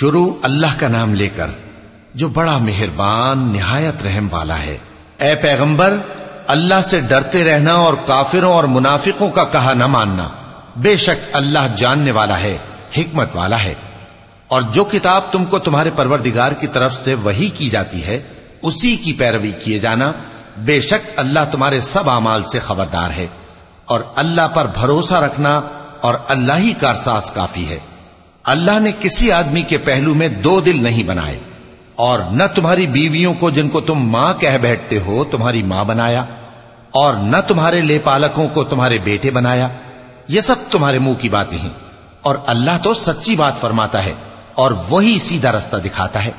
شروع اللہ کا نام لے کر، جو بڑا مہربان، نہایت رحم والا ہے۔ اے پیغمبر، اللہ سے ڈرتے رہنا اور کافروں اور منافقوں کا کہا نہ ماننا، بے شک اللہ جاننے والا ہے، حکمت والا ہے۔ اور جو کتاب تم کو تمہارے پروردگار کی طرف سے وہی کی جاتی ہے، اسی کی پیروی کیے جانا، بے شک اللہ تمہارے سب اعمال سے خبردار ہے۔ اور اللہ پر بھروسہ رکھنا اور اللہ ہی کا کافی ہے۔ اللہ نے کسی آدمی کے پہلو میں دو دل نہیں بنائے اور نہ تمہاری بیویوں کو جن کو تم ماں کہہ بیٹھتے ہو تمہاری ماں بنایا اور نہ تمہارے لے پالکوں کو تمہارے بیٹے بنایا۔ یہ سب تمہارے منہ کی باتیں ہیں اور اللہ تو سچی بات فرماتا ہے اور وہی سیدھا رستہ دکھاتا ہے۔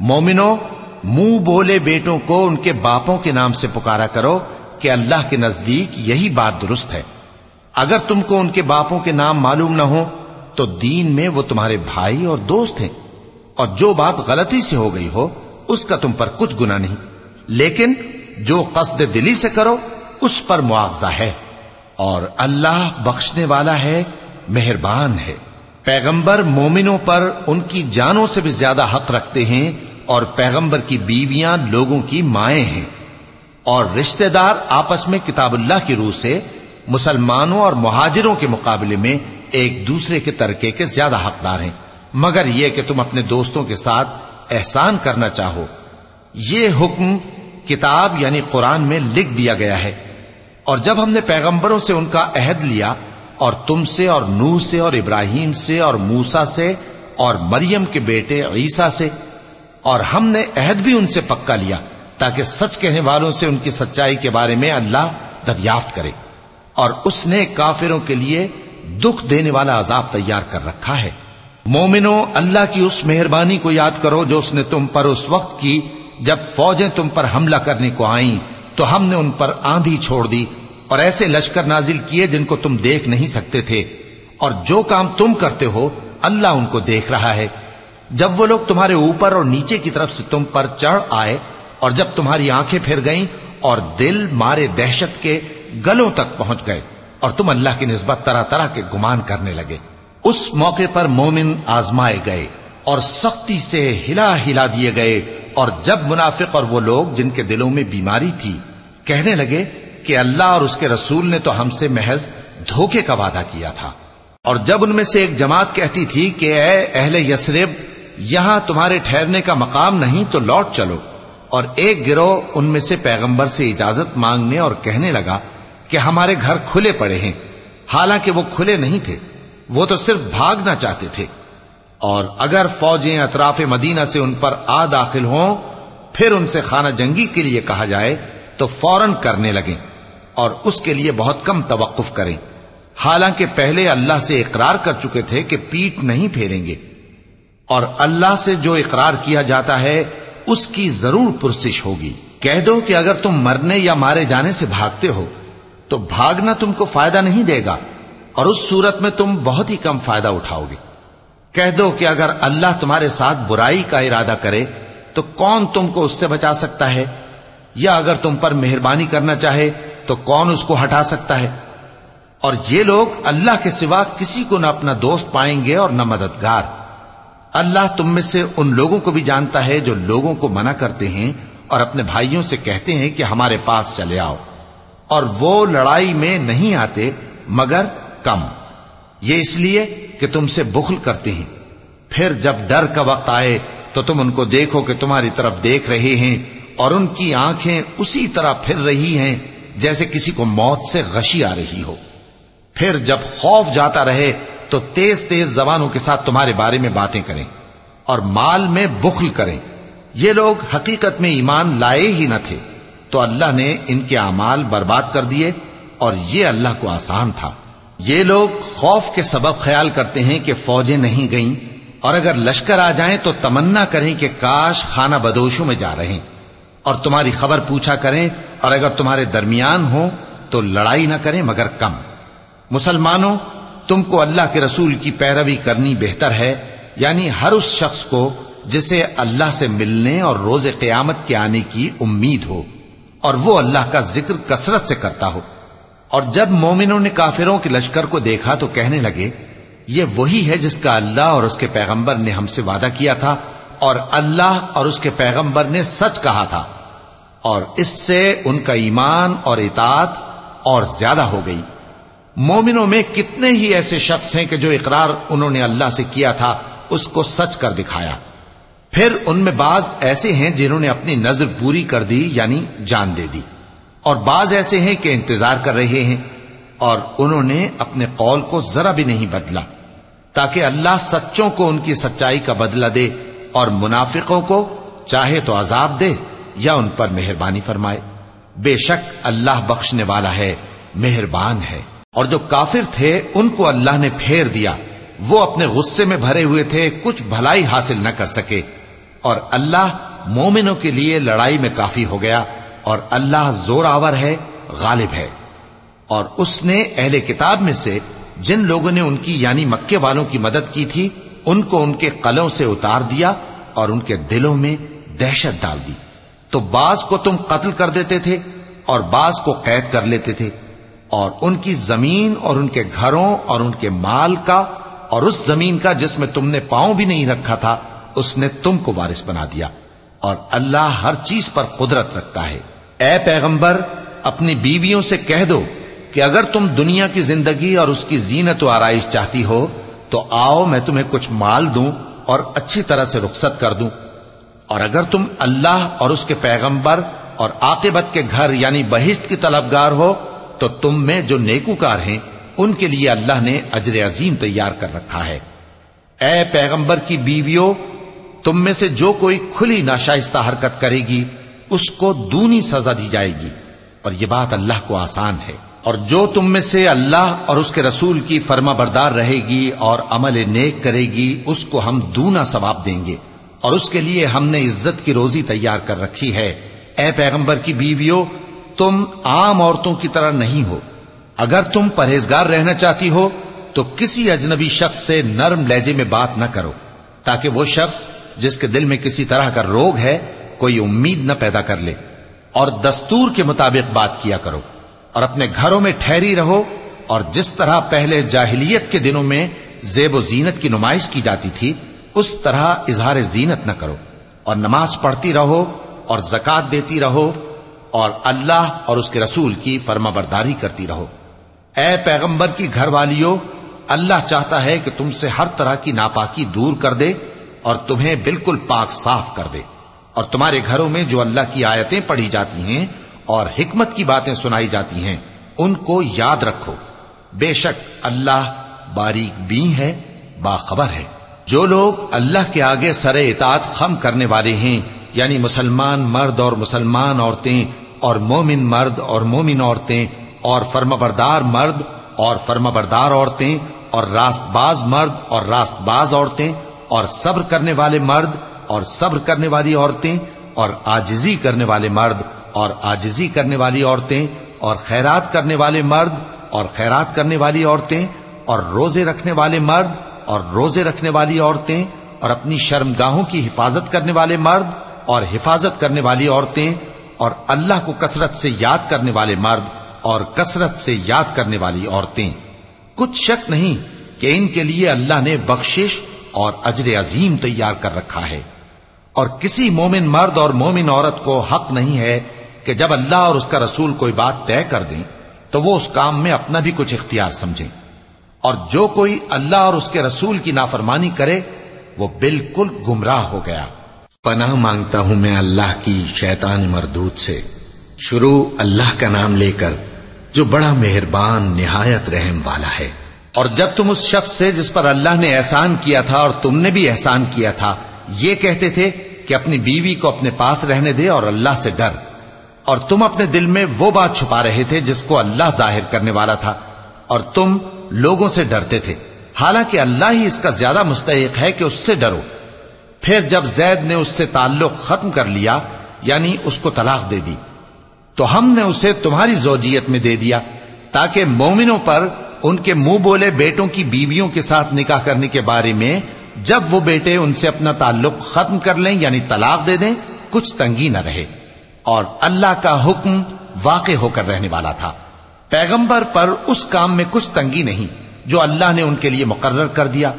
مومنو، منہ بولے بیٹوں کو ان کے باپوں کے نام سے پکارا کرو کہ اللہ کے نزدیک یہی بات درست ہے۔ اگر تم کو ان کے باپوں کے نام معلوم نہ ہو تو دین میں وہ تمہارے بھائی اور دوست ہیں اور جو بات غلطی سے ہو گئی ہو، اس کا تم پر کچھ گنا نہیں۔ لیکن جو قصد دلی سے کرو، اس پر معاوضہ ہے۔ اور اللہ بخشنے والا ہے، مہربان ہے۔ پیغمبر مومنوں پر ان کی جانوں سے بھی زیادہ حق رکھتے ہیں اور پیغمبر کی بیویاں لوگوں کی مائیں ہیں۔ اور رشتہ دار آپس میں کتاب اللہ کی روح سے مسلمانوں اور مہاجروں کے مقابلے میں ایک دوسرے کے ترکے کے زیادہ حقدار ہیں۔ مگر یہ کہ تم اپنے دوستوں کے ساتھ احسان کرنا چاہو۔ یہ حکم کتاب یعنی قرآن میں لکھ دیا گیا ہے۔ اور جب ہم نے پیغمبروں سے ان کا عہد لیا اور تم سے اور نوح سے اور ابراہیم سے اور موسا سے اور مریم کے بیٹے عیسیٰ سے اور ہم نے عہد بھی ان سے پکا لیا تاکہ سچ کہنے والوں سے ان کی سچائی کے بارے میں اللہ دریافت کرے۔ اور اس نے کافروں کے لیے دکھ دینے والا عذاب تیار کر رکھا ہے۔ مومنو اللہ کی اس مہربانی کو یاد کرو جو اس نے تم پر اس وقت کی، جب فوجیں تم پر حملہ کرنے کو آئیں، تو ہم نے ان پر آندھی چھوڑ دی اور ایسے لشکر نازل کیے جن کو تم دیکھ نہیں سکتے تھے۔ اور جو کام تم کرتے ہو، اللہ ان کو دیکھ رہا ہے۔ جب وہ لوگ تمہارے اوپر اور نیچے کی طرف سے تم پر چڑھ آئے اور جب تمہاری آنکھیں پھر گئیں اور دل مارے دہشت کے گلوں تک پہنچ گئے۔ اور تم اللہ کی نسبت طرح طرح کے گمان کرنے لگے۔ اس موقع پر مومن آزمائے گئے اور سختی سے ہلا ہلا دیے گئے اور جب منافق اور وہ لوگ جن کے دلوں میں بیماری تھی، کہنے لگے کہ اللہ اور اس کے رسول نے تو ہم سے محض دھوکے کا وعدہ کیا تھا۔ اور جب ان میں سے ایک جماعت کہتی تھی کہ اے اہل یسرب یہاں تمہارے ٹھہرنے کا مقام نہیں تو لوٹ چلو۔ اور ایک گروہ ان میں سے پیغمبر سے اجازت مانگنے اور کہنے لگا کہ ہمارے گھر کھلے پڑے ہیں۔ حالانکہ وہ کھلے نہیں تھے، وہ تو صرف بھاگنا چاہتے تھے۔ اور اگر فوجیں اطراف مدینہ سے ان پر آ داخل ہوں، پھر ان سے خانہ جنگی کے لیے کہا جائے تو فوراً کرنے لگیں اور اس کے لیے بہت کم توقف کریں۔ حالانکہ پہلے اللہ سے اقرار کر چکے تھے کہ پیٹ نہیں پھیریں گے۔ اور اللہ سے جو اقرار کیا جاتا ہے، اس کی ضرور پرسش ہوگی۔ کہہ دو کہ اگر تم مرنے یا مارے جانے سے بھاگتے ہو تو بھاگنا تم کو فائدہ نہیں دے گا اور اس صورت میں تم بہت ہی کم فائدہ اٹھاؤ گے۔ کہہ دو کہ اگر اللہ تمہارے ساتھ برائی کا ارادہ کرے تو کون تم کو اس سے بچا سکتا ہے؟ یا اگر تم پر مہربانی کرنا چاہے تو کون اس کو ہٹا سکتا ہے؟ اور یہ لوگ اللہ کے سوا کسی کو نہ اپنا دوست پائیں گے اور نہ مددگار۔ اللہ تم میں سے ان لوگوں کو بھی جانتا ہے جو لوگوں کو منع کرتے ہیں اور اپنے بھائیوں سے کہتے ہیں کہ ہمارے پاس چلے آؤ۔ اور وہ لڑائی میں نہیں آتے مگر کم۔ یہ اس لیے کہ تم سے بخل کرتے ہیں۔ پھر جب ڈر کا وقت آئے تو تم ان کو دیکھو کہ تمہاری طرف دیکھ رہے ہیں اور ان کی آنکھیں اسی طرح پھر رہی ہیں جیسے کسی کو موت سے غشی آ رہی ہو۔ پھر جب خوف جاتا رہے تو تیز تیز زبانوں کے ساتھ تمہارے بارے میں باتیں کریں اور مال میں بخل کریں۔ یہ لوگ حقیقت میں ایمان لائے ہی نہ تھے۔ تو اللہ نے ان کے اعمال برباد کر دیے اور یہ اللہ کو آسان تھا۔ یہ لوگ خوف کے سبب خیال کرتے ہیں کہ فوجیں نہیں گئیں اور اگر لشکر آ جائیں تو تمنا کریں کہ کاش خانہ بدوشوں میں جا رہے اور تمہاری خبر پوچھا کریں اور اگر تمہارے درمیان ہو تو لڑائی نہ کریں مگر کم۔ مسلمانوں، تم کو اللہ کے رسول کی پیروی کرنی بہتر ہے یعنی ہر اس شخص کو جسے اللہ سے ملنے اور روز قیامت کے آنے کی امید ہو۔ اور وہ اللہ کا ذکر کثرت سے کرتا ہو۔ اور جب مومنوں نے کافروں کے لشکر کو دیکھا تو کہنے لگے، یہ وہی ہے جس کا اللہ اور اس کے پیغمبر نے ہم سے وعدہ کیا تھا اور اللہ اور اس کے پیغمبر نے سچ کہا تھا۔ اور اس سے ان کا ایمان اور اطاعت اور زیادہ ہو گئی۔ مومنوں میں کتنے ہی ایسے شخص ہیں کہ جو اقرار انہوں نے اللہ سے کیا تھا، اس کو سچ کر دکھایا۔ پھر ان میں بعض ایسے ہیں جنہوں نے اپنی نظر پوری کر دی یعنی جان دے دی۔ اور بعض ایسے ہیں کہ انتظار کر رہے ہیں اور انہوں نے اپنے قول کو ذرا بھی نہیں بدلا، تاکہ اللہ سچوں کو ان کی سچائی کا بدلہ دے اور منافقوں کو چاہے تو عذاب دے یا ان پر مہربانی فرمائے۔ بے شک اللہ بخشنے والا ہے، مہربان ہے۔ اور جو کافر تھے، ان کو اللہ نے پھیر دیا۔ وہ اپنے غصے میں بھرے ہوئے تھے، کچھ بھلائی حاصل نہ کر سکے۔ اور اللہ مومنوں کے لیے لڑائی میں کافی ہو گیا اور اللہ زور آور ہے، غالب ہے۔ اور اس نے اہل کتاب میں سے جن لوگوں نے ان کی یعنی مکے والوں کی مدد کی تھی، ان کو ان کے قلوں سے اتار دیا اور ان کے دلوں میں دہشت ڈال دی۔ تو بعض کو تم قتل کر دیتے تھے اور بعض کو قید کر لیتے تھے۔ اور ان کی زمین اور ان کے گھروں اور ان کے مال کا اور اس زمین کا جس میں تم نے پاؤں بھی نہیں رکھا تھا اس نے تم کو وارث بنا دیا اور اللہ ہر چیز پر قدرت رکھتا ہے۔ اے پیغمبر، اپنی بیویوں سے کہہ دو کہ اگر تم دنیا کی زندگی اور اس کی زینت و آرائش چاہتی ہو، تو آؤ میں تمہیں کچھ مال دوں اور اچھی طرح سے رخصت کر دوں۔ اور اگر تم اللہ اور اس کے پیغمبر اور عاقبت کے گھر یعنی بہشت کی طلبگار ہو، تو تم میں جو نیکوکار ہیں، ان کے لیے اللہ نے اجر عظیم تیار کر رکھا ہے۔ اے پیغمبر کی بیویوں تم میں سے جو کوئی کھلی ناشائستہ حرکت کرے گی، اس کو دونی سزا دی جائے گی۔ اور یہ بات اللہ کو آسان ہے۔ اور جو تم میں سے اللہ اور اس کے رسول کی فرما بردار رہے گی اور عمل نیک کرے گی، اس کو ہم دونا ثواب دیں گے۔ اور اس کے لیے ہم نے عزت کی روزی تیار کر رکھی ہے۔ اے پیغمبر کی بیویوں، تم عام عورتوں کی طرح نہیں ہو۔ اگر تم پرہیزگار رہنا چاہتی ہو، تو کسی اجنبی شخص سے نرم لہجے میں بات نہ کرو، تاکہ وہ شخص جس کے دل میں کسی طرح کا روگ ہے، کوئی امید نہ پیدا کر لے۔ اور دستور کے مطابق بات کیا کرو۔ اور اپنے گھروں میں ٹھہری رہو۔ اور جس طرح پہلے جاہلیت کے دنوں میں زیب و زینت کی نمائش کی جاتی تھی، اس طرح اظہار زینت نہ کرو۔ اور نماز پڑھتی رہو اور زکات دیتی رہو۔ اور اللہ اور اس کے رسول کی فرما برداری کرتی رہو۔ اے پیغمبر کی گھر والیوں اللہ چاہتا ہے کہ تم سے ہر طرح کی ناپاکی دور کر دے۔ اور تمہیں بالکل پاک صاف کر دے۔ اور تمہارے گھروں میں جو اللہ کی آیتیں پڑھی جاتی ہیں اور حکمت کی باتیں سنائی جاتی ہیں، ان کو یاد رکھو۔ بے شک اللہ باریک بھی ہے، باخبر ہے۔ جو لوگ اللہ کے آگے سر اطاعت خم کرنے والے ہیں یعنی مسلمان مرد اور مسلمان عورتیں اور مومن مرد اور مومن عورتیں اور فرم بردار مرد اور فرم بردار عورتیں اور راست باز مرد اور راست باز عورتیں اور صبر کرنے والے مرد اور صبر کرنے والی عورتیں اور آجزی کرنے والے مرد اور آجزی کرنے والی عورتیں اور خیرات کرنے والے مرد اور خیرات کرنے والی عورتیں اور روزے رکھنے والے مرد اور روزے رکھنے والی عورتیں اور اپنی شرمگاہوں کی حفاظت کرنے والے مرد اور حفاظت کرنے والی عورتیں اور اللہ کو کثرت سے یاد کرنے والے مرد اور کثرت سے یاد کرنے والی عورتیں۔ کچھ شک نہیں کہ ان کے لیے اللہ نے بخشش اور اجر عظیم تیار کر رکھا ہے۔ اور کسی مومن مرد اور مومن عورت کو حق نہیں ہے کہ جب اللہ اور اس کا رسول کوئی بات طے کر دیں، تو وہ اس کام میں اپنا بھی کچھ اختیار سمجھیں۔ اور جو کوئی اللہ اور اس کے رسول کی نافرمانی کرے، وہ بالکل گمراہ ہو گیا۔ پناہ مانگتا ہوں میں اللہ کی شیطان مردود سے۔ شروع اللہ کا نام لے کر، جو بڑا مہربان، نہایت رحم والا ہے۔ اور جب تم اس شخص سے جس پر اللہ نے احسان کیا تھا اور تم نے بھی احسان کیا تھا، یہ کہتے تھے کہ اپنی بیوی کو اپنے پاس رہنے دے اور اللہ سے ڈر۔ اور تم اپنے دل میں وہ بات چھپا رہے تھے جس کو اللہ ظاہر کرنے والا تھا۔ اور تم لوگوں سے ڈرتے تھے۔ حالانکہ اللہ ہی اس کا زیادہ مستحق ہے کہ اس سے ڈرو۔ پھر جب زید نے اس سے تعلق ختم کر لیا یعنی اس کو طلاق دے دی، تو ہم نے اسے تمہاری زوجیت میں دے دیا تاکہ مومنوں پر ان کے منہ بولے بیٹوں کی بیویوں کے ساتھ نکاح کرنے کے بارے میں جب وہ بیٹے ان سے اپنا تعلق ختم کر لیں یعنی طلاق دے دیں، کچھ تنگی نہ رہے۔ اور اللہ کا حکم واقع ہو کر رہنے والا تھا۔ پیغمبر پر اس کام میں کچھ تنگی نہیں، جو اللہ نے ان کے لیے مقرر کر دیا۔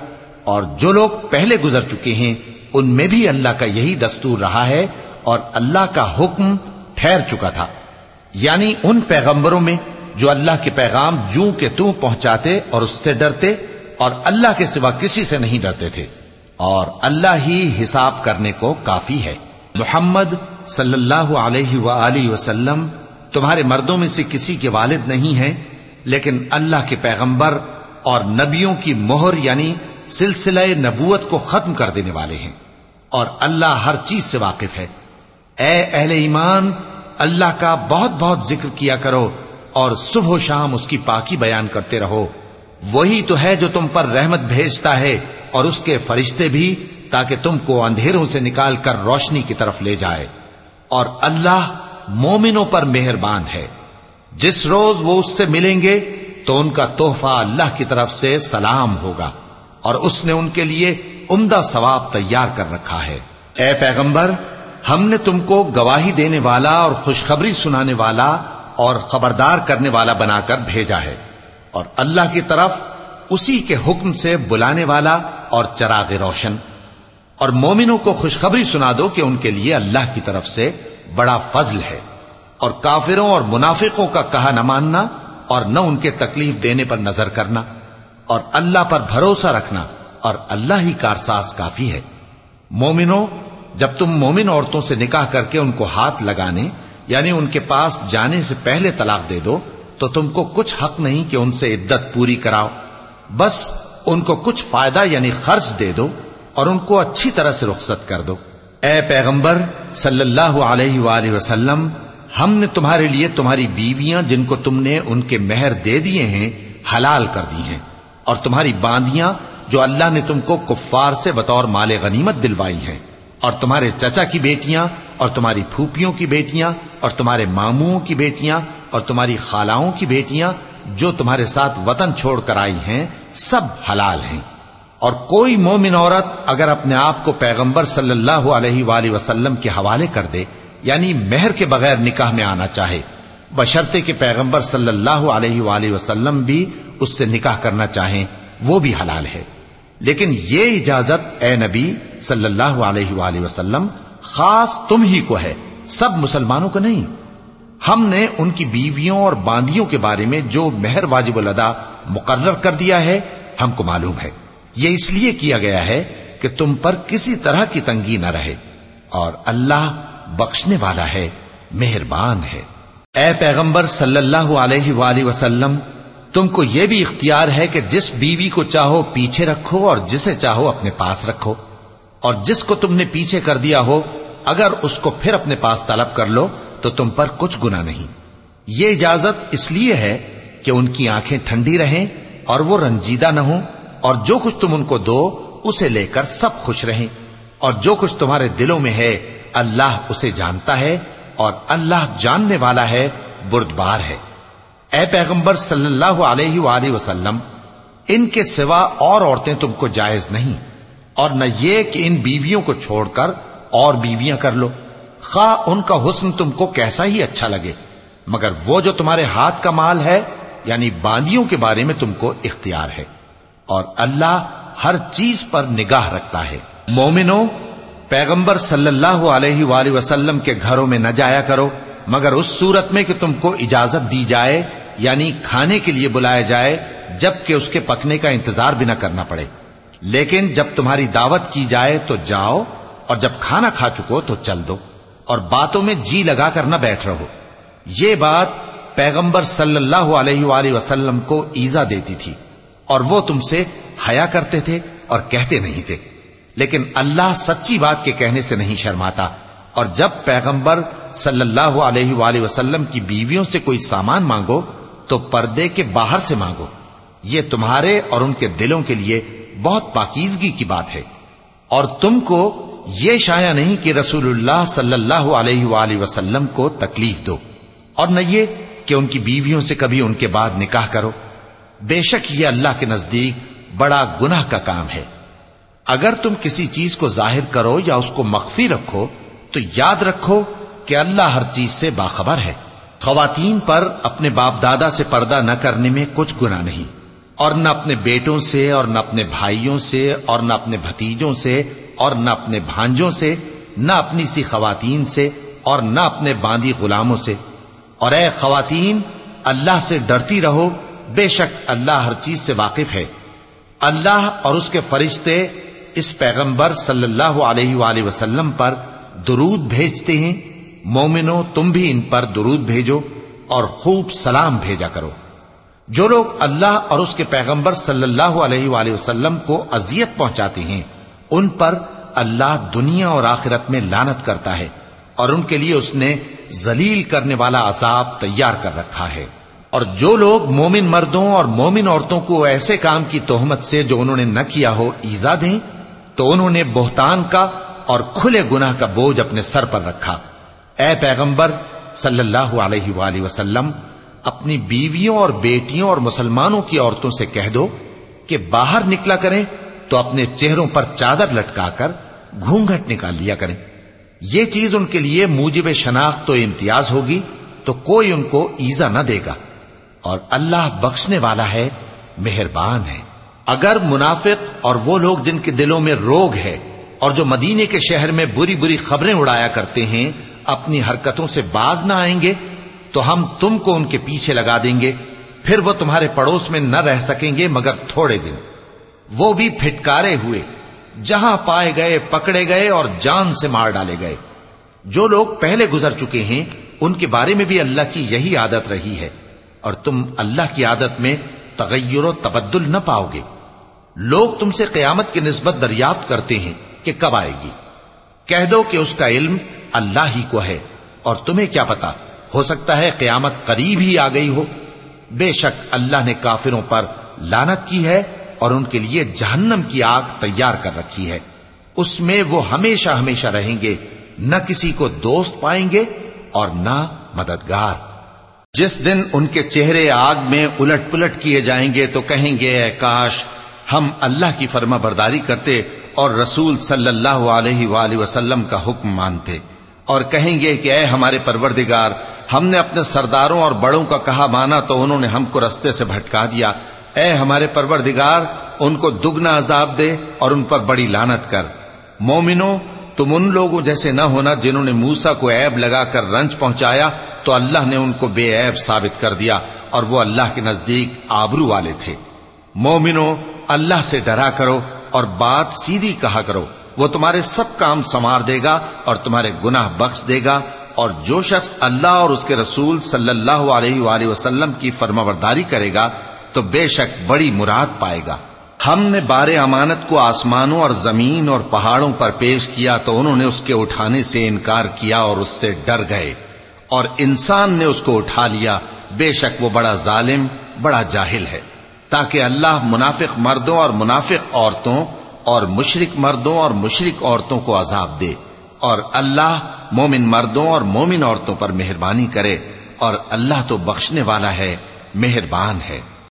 اور جو لوگ پہلے گزر چکے ہیں، ان میں بھی اللہ کا یہی دستور رہا ہے اور اللہ کا حکم ٹھہر چکا تھا۔ یعنی ان پیغمبروں میں جو اللہ کے پیغام جوں کے توں پہنچاتے اور اس سے ڈرتے اور اللہ کے سوا کسی سے نہیں ڈرتے تھے۔ اور اللہ ہی حساب کرنے کو کافی ہے۔ محمد صلی اللہ علیہ وآلہ وسلم تمہارے مردوں میں سے کسی کے والد نہیں ہیں، لیکن اللہ کے پیغمبر اور نبیوں کی مہر یعنی سلسلہ نبوت کو ختم کر دینے والے ہیں۔ اور اللہ ہر چیز سے واقف ہے۔ اے اہل ایمان، اللہ کا بہت بہت ذکر کیا کرو۔ اور صبح و شام اس کی پاکی بیان کرتے رہو۔ وہی تو ہے جو تم پر رحمت بھیجتا ہے اور اس کے فرشتے بھی تاکہ تم کو اندھیروں سے نکال کر روشنی کی طرف لے جائے۔ اور اللہ مومنوں پر مہربان ہے۔ جس روز وہ اس سے ملیں گے تو ان کا تحفہ اللہ کی طرف سے سلام ہوگا اور اس نے ان کے لیے عمدہ ثواب تیار کر رکھا ہے۔ اے پیغمبر، ہم نے تم کو گواہی دینے والا اور خوشخبری سنانے والا اور خبردار کرنے والا بنا کر بھیجا ہے اور اللہ کی طرف اسی کے حکم سے بلانے والا اور چراغ روشن۔ اور مومنوں کو خوشخبری سنا دو کہ ان کے لیے اللہ کی طرف سے بڑا فضل ہے۔ اور کافروں اور منافقوں کا کہا نہ ماننا اور نہ ان کے تکلیف دینے پر نظر کرنا۔ اور اللہ پر بھروسہ رکھنا اور اللہ ہی کارساز کافی ہے۔ مومنوں، جب تم مومن عورتوں سے نکاح کر کے ان کو ہاتھ لگانے یعنی ان کے پاس جانے سے پہلے طلاق دے دو، تو تم کو کچھ حق نہیں کہ ان سے عدت پوری کراؤ۔ بس ان کو کچھ فائدہ یعنی خرچ دے دو اور ان کو اچھی طرح سے رخصت کر دو۔ اے پیغمبر، صلی اللہ علیہ وآلہ وسلم، ہم نے تمہارے لیے تمہاری بیویاں جن کو تم نے ان کے مہر دے دیے ہیں، حلال کر دی ہیں۔ اور تمہاری باندیاں جو اللہ نے تم کو کفار سے بطور مال غنیمت دلوائی ہیں۔ اور تمہارے چچا کی بیٹیاں، اور تمہاری پھوپھیوں کی بیٹیاں، اور تمہارے ماموں کی بیٹیاں، اور تمہاری خالاؤں کی بیٹیاں، جو تمہارے ساتھ وطن چھوڑ کر آئی ہیں، سب حلال ہیں۔ اور کوئی مومن عورت اگر اپنے آپ کو پیغمبر صلی اللہ علیہ وآلہ وسلم کے حوالے کر دے یعنی مہر کے بغیر نکاح میں آنا چاہے، بشرطے کے پیغمبر صلی اللہ علیہ وآلہ وسلم بھی اس سے نکاح کرنا چاہیں، وہ بھی حلال ہے۔ لیکن یہ اجازت اے نبی صلی اللہ علیہ وآلہ وسلم خاص تم ہی کو ہے، سب مسلمانوں کو نہیں۔ ہم نے ان کی بیویوں اور باندیوں کے بارے میں جو مہر واجب الادا مقرر کر دیا ہے، ہم کو معلوم ہے۔ یہ اس لیے کیا گیا ہے کہ تم پر کسی طرح کی تنگی نہ رہے اور اللہ بخشنے والا ہے، مہربان ہے۔ اے پیغمبر صلی اللہ علیہ وآلہ وسلم تم کو یہ بھی اختیار ہے کہ جس بیوی کو چاہو پیچھے رکھو اور جسے چاہو اپنے پاس رکھو۔ اور جس کو تم نے پیچھے کر دیا ہو، اگر اس کو پھر اپنے پاس طلب کر لو، تو تم پر کچھ گنا نہیں۔ یہ اجازت اس لیے ہے کہ ان کی آنکھیں ٹھنڈی رہیں اور وہ رنجیدہ نہ ہوں، اور جو کچھ تم ان کو دو، اسے لے کر سب خوش رہیں۔ اور جو کچھ تمہارے دلوں میں ہے، اللہ اسے جانتا ہے، اور اللہ جاننے والا ہے، بردبار ہے۔ اے پیغمبر صلی اللہ علیہ وآلہ وسلم، ان کے سوا اور عورتیں تم کو جائز نہیں، اور نہ یہ کہ ان بیویوں کو چھوڑ کر اور بیویاں کر لو۔ خواہ ان کا حسن تم کو کیسا ہی اچھا لگے، مگر وہ جو تمہارے ہاتھ کا مال ہے یعنی باندیوں کے بارے میں تم کو اختیار ہے۔ اور اللہ ہر چیز پر نگاہ رکھتا ہے۔ مومنو، پیغمبر صلی اللہ علیہ وآلہ وسلم کے گھروں میں نہ جایا کرو، مگر اس صورت میں کہ تم کو اجازت دی جائے یعنی کھانے کے لیے بلایا جائے جبکہ اس کے پکنے کا انتظار بھی نہ کرنا پڑے۔ لیکن جب تمہاری دعوت کی جائے تو جاؤ، اور جب کھانا کھا چکو تو چل دو، اور باتوں میں جی لگا کر نہ بیٹھ رہو۔ یہ بات پیغمبر صلی اللہ علیہ وآلہ وسلم کو ایزا دیتی تھی، اور وہ تم سے حیا کرتے تھے اور کہتے نہیں تھے۔ لیکن اللہ سچی بات کے کہنے سے نہیں شرماتا، اور جب پیغمبر صلی اللہ علیہ وآلہ وسلم کی بیویوں سے کوئی سامان مانگو تو پردے کے باہر سے مانگو۔ یہ تمہارے اور ان کے دلوں کے لیے بہت پاکیزگی کی بات ہے۔ اور تم کو یہ شایا نہیں کہ رسول اللہ صلی اللہ علیہ وآلہ وسلم کو تکلیف دو۔ اور نہ یہ کہ ان کی بیویوں سے کبھی ان کے بعد نکاح کرو۔ بے شک یہ اللہ کے نزدیک بڑا گناہ کا کام ہے۔ اگر تم کسی چیز کو ظاہر کرو یا اس کو مخفی رکھو، تو یاد رکھو کہ اللہ ہر چیز سے باخبر ہے۔ خواتین پر اپنے باپ دادا سے پردہ نہ کرنے میں کچھ گنا نہیں، اور نہ اپنے بیٹوں سے، اور نہ اپنے بھائیوں سے، اور نہ اپنے بھتیجوں سے، اور نہ اپنے بھانجوں سے، نہ اپنی سی خواتین سے، اور نہ اپنے باندی غلاموں سے۔ اور اے خواتین، اللہ سے ڈرتی رہو، بے شک اللہ ہر چیز سے واقف ہے۔ اللہ اور اس کے فرشتے اس پیغمبر صلی اللہ علیہ وآلہ وسلم پر درود بھیجتے ہیں۔ مومنو، تم بھی ان پر درود بھیجو اور خوب سلام بھیجا کرو۔ جو لوگ اللہ اور اس کے پیغمبر صلی اللہ علیہ وآلہ وسلم کو اذیت پہنچاتے ہیں، ان پر اللہ دنیا اور آخرت میں لانت کرتا ہے اور ان کے لیے اس نے ذلیل کرنے والا عذاب تیار کر رکھا ہے۔ اور جو لوگ مومن مردوں اور مومن عورتوں کو ایسے کام کی تہمت سے جو انہوں نے نہ کیا ہو ایزا دیں، تو انہوں نے بہتان کا اور کھلے گناہ کا بوجھ اپنے سر پر رکھا۔ اے پیغمبر صلی اللہ علیہ وآلہ وسلم، اپنی بیویوں اور بیٹیوں اور مسلمانوں کی عورتوں سے کہہ دو کہ باہر نکلا کریں تو اپنے چہروں پر چادر لٹکا کر گھونگھٹ نکال لیا کریں۔ یہ چیز ان کے لیے موجب شناخت تو امتیاز ہوگی تو کوئی ان کو ایزا نہ دے گا۔ اور اللہ بخشنے والا ہے، مہربان ہے۔ اگر منافق اور وہ لوگ جن کے دلوں میں روگ ہے اور جو مدینے کے شہر میں بری بری خبریں اڑایا کرتے ہیں اپنی حرکتوں سے باز نہ آئیں گے، تو ہم تم کو ان کے پیچھے لگا دیں گے، پھر وہ تمہارے پڑوس میں نہ رہ سکیں گے مگر تھوڑے دن۔ وہ بھی پھٹکارے ہوئے، جہاں پائے گئے، پکڑے گئے اور جان سے مار ڈالے گئے۔ جو لوگ پہلے گزر چکے ہیں، ان کے بارے میں بھی اللہ کی یہی عادت رہی ہے۔ اور تم اللہ کی عادت میں تغیر و تبدل نہ پاؤ گے۔ لوگ تم سے قیامت کی نسبت دریافت کرتے ہیں کہ کب آئے گی۔ کہہ دو کہ اس کا علم اللہ ہی کو ہے اور تمہیں کیا پتا؟ ہو سکتا ہے قیامت قریب ہی آ گئی ہو۔ بے شک اللہ نے کافروں پر لانت کی ہے اور ان کے لیے جہنم کی آگ تیار کر رکھی ہے۔ اس میں وہ ہمیشہ ہمیشہ رہیں گے، نہ کسی کو دوست پائیں گے اور نہ مددگار۔ جس دن ان کے چہرے آگ میں الٹ پلٹ کیے جائیں گے تو کہیں گے، اے کاش، ہم اللہ کی فرما برداری کرتے اور رسول صلی اللہ علیہ وآلہ وسلم کا حکم مانتے۔ اور کہیں گے کہ اے ہمارے پروردگار، ہم نے اپنے سرداروں اور بڑوں کا کہا مانا تو انہوں نے ہم کو رستے سے بھٹکا دیا۔ اے ہمارے پروردگار، ان کو دگنا عذاب دے اور ان پر بڑی لانت کر۔ مومنو، تم ان لوگوں جیسے نہ ہونا جنہوں نے موسا کو عیب لگا کر رنج پہنچایا، تو اللہ نے ان کو بے عیب ثابت کر دیا اور وہ اللہ کے نزدیک آبرو والے تھے۔ مومنو، اللہ سے ڈرا کرو اور بات سیدھی کہا کرو۔ وہ تمہارے سب کام سنوار دے گا اور تمہارے گناہ بخش دے گا اور جو شخص اللہ اور اس کے رسول صلی اللہ علیہ وآلہ وسلم کی فرماورداری کرے گا تو بے شک بڑی مراد پائے گا۔ ہم نے بار امانت کو آسمانوں اور زمین اور پہاڑوں پر پیش کیا تو انہوں نے اس کے اٹھانے سے انکار کیا اور اس سے ڈر گئے اور انسان نے اس کو اٹھا لیا۔ بے شک وہ بڑا ظالم، بڑا جاہل ہے۔ تاکہ اللہ منافق مردوں اور منافق عورتوں اور مشرق مردوں اور مشرق عورتوں کو عذاب دے اور اللہ مومن مردوں اور مومن عورتوں پر مہربانی کرے اور اللہ تو بخشنے والا ہے، مہربان ہے۔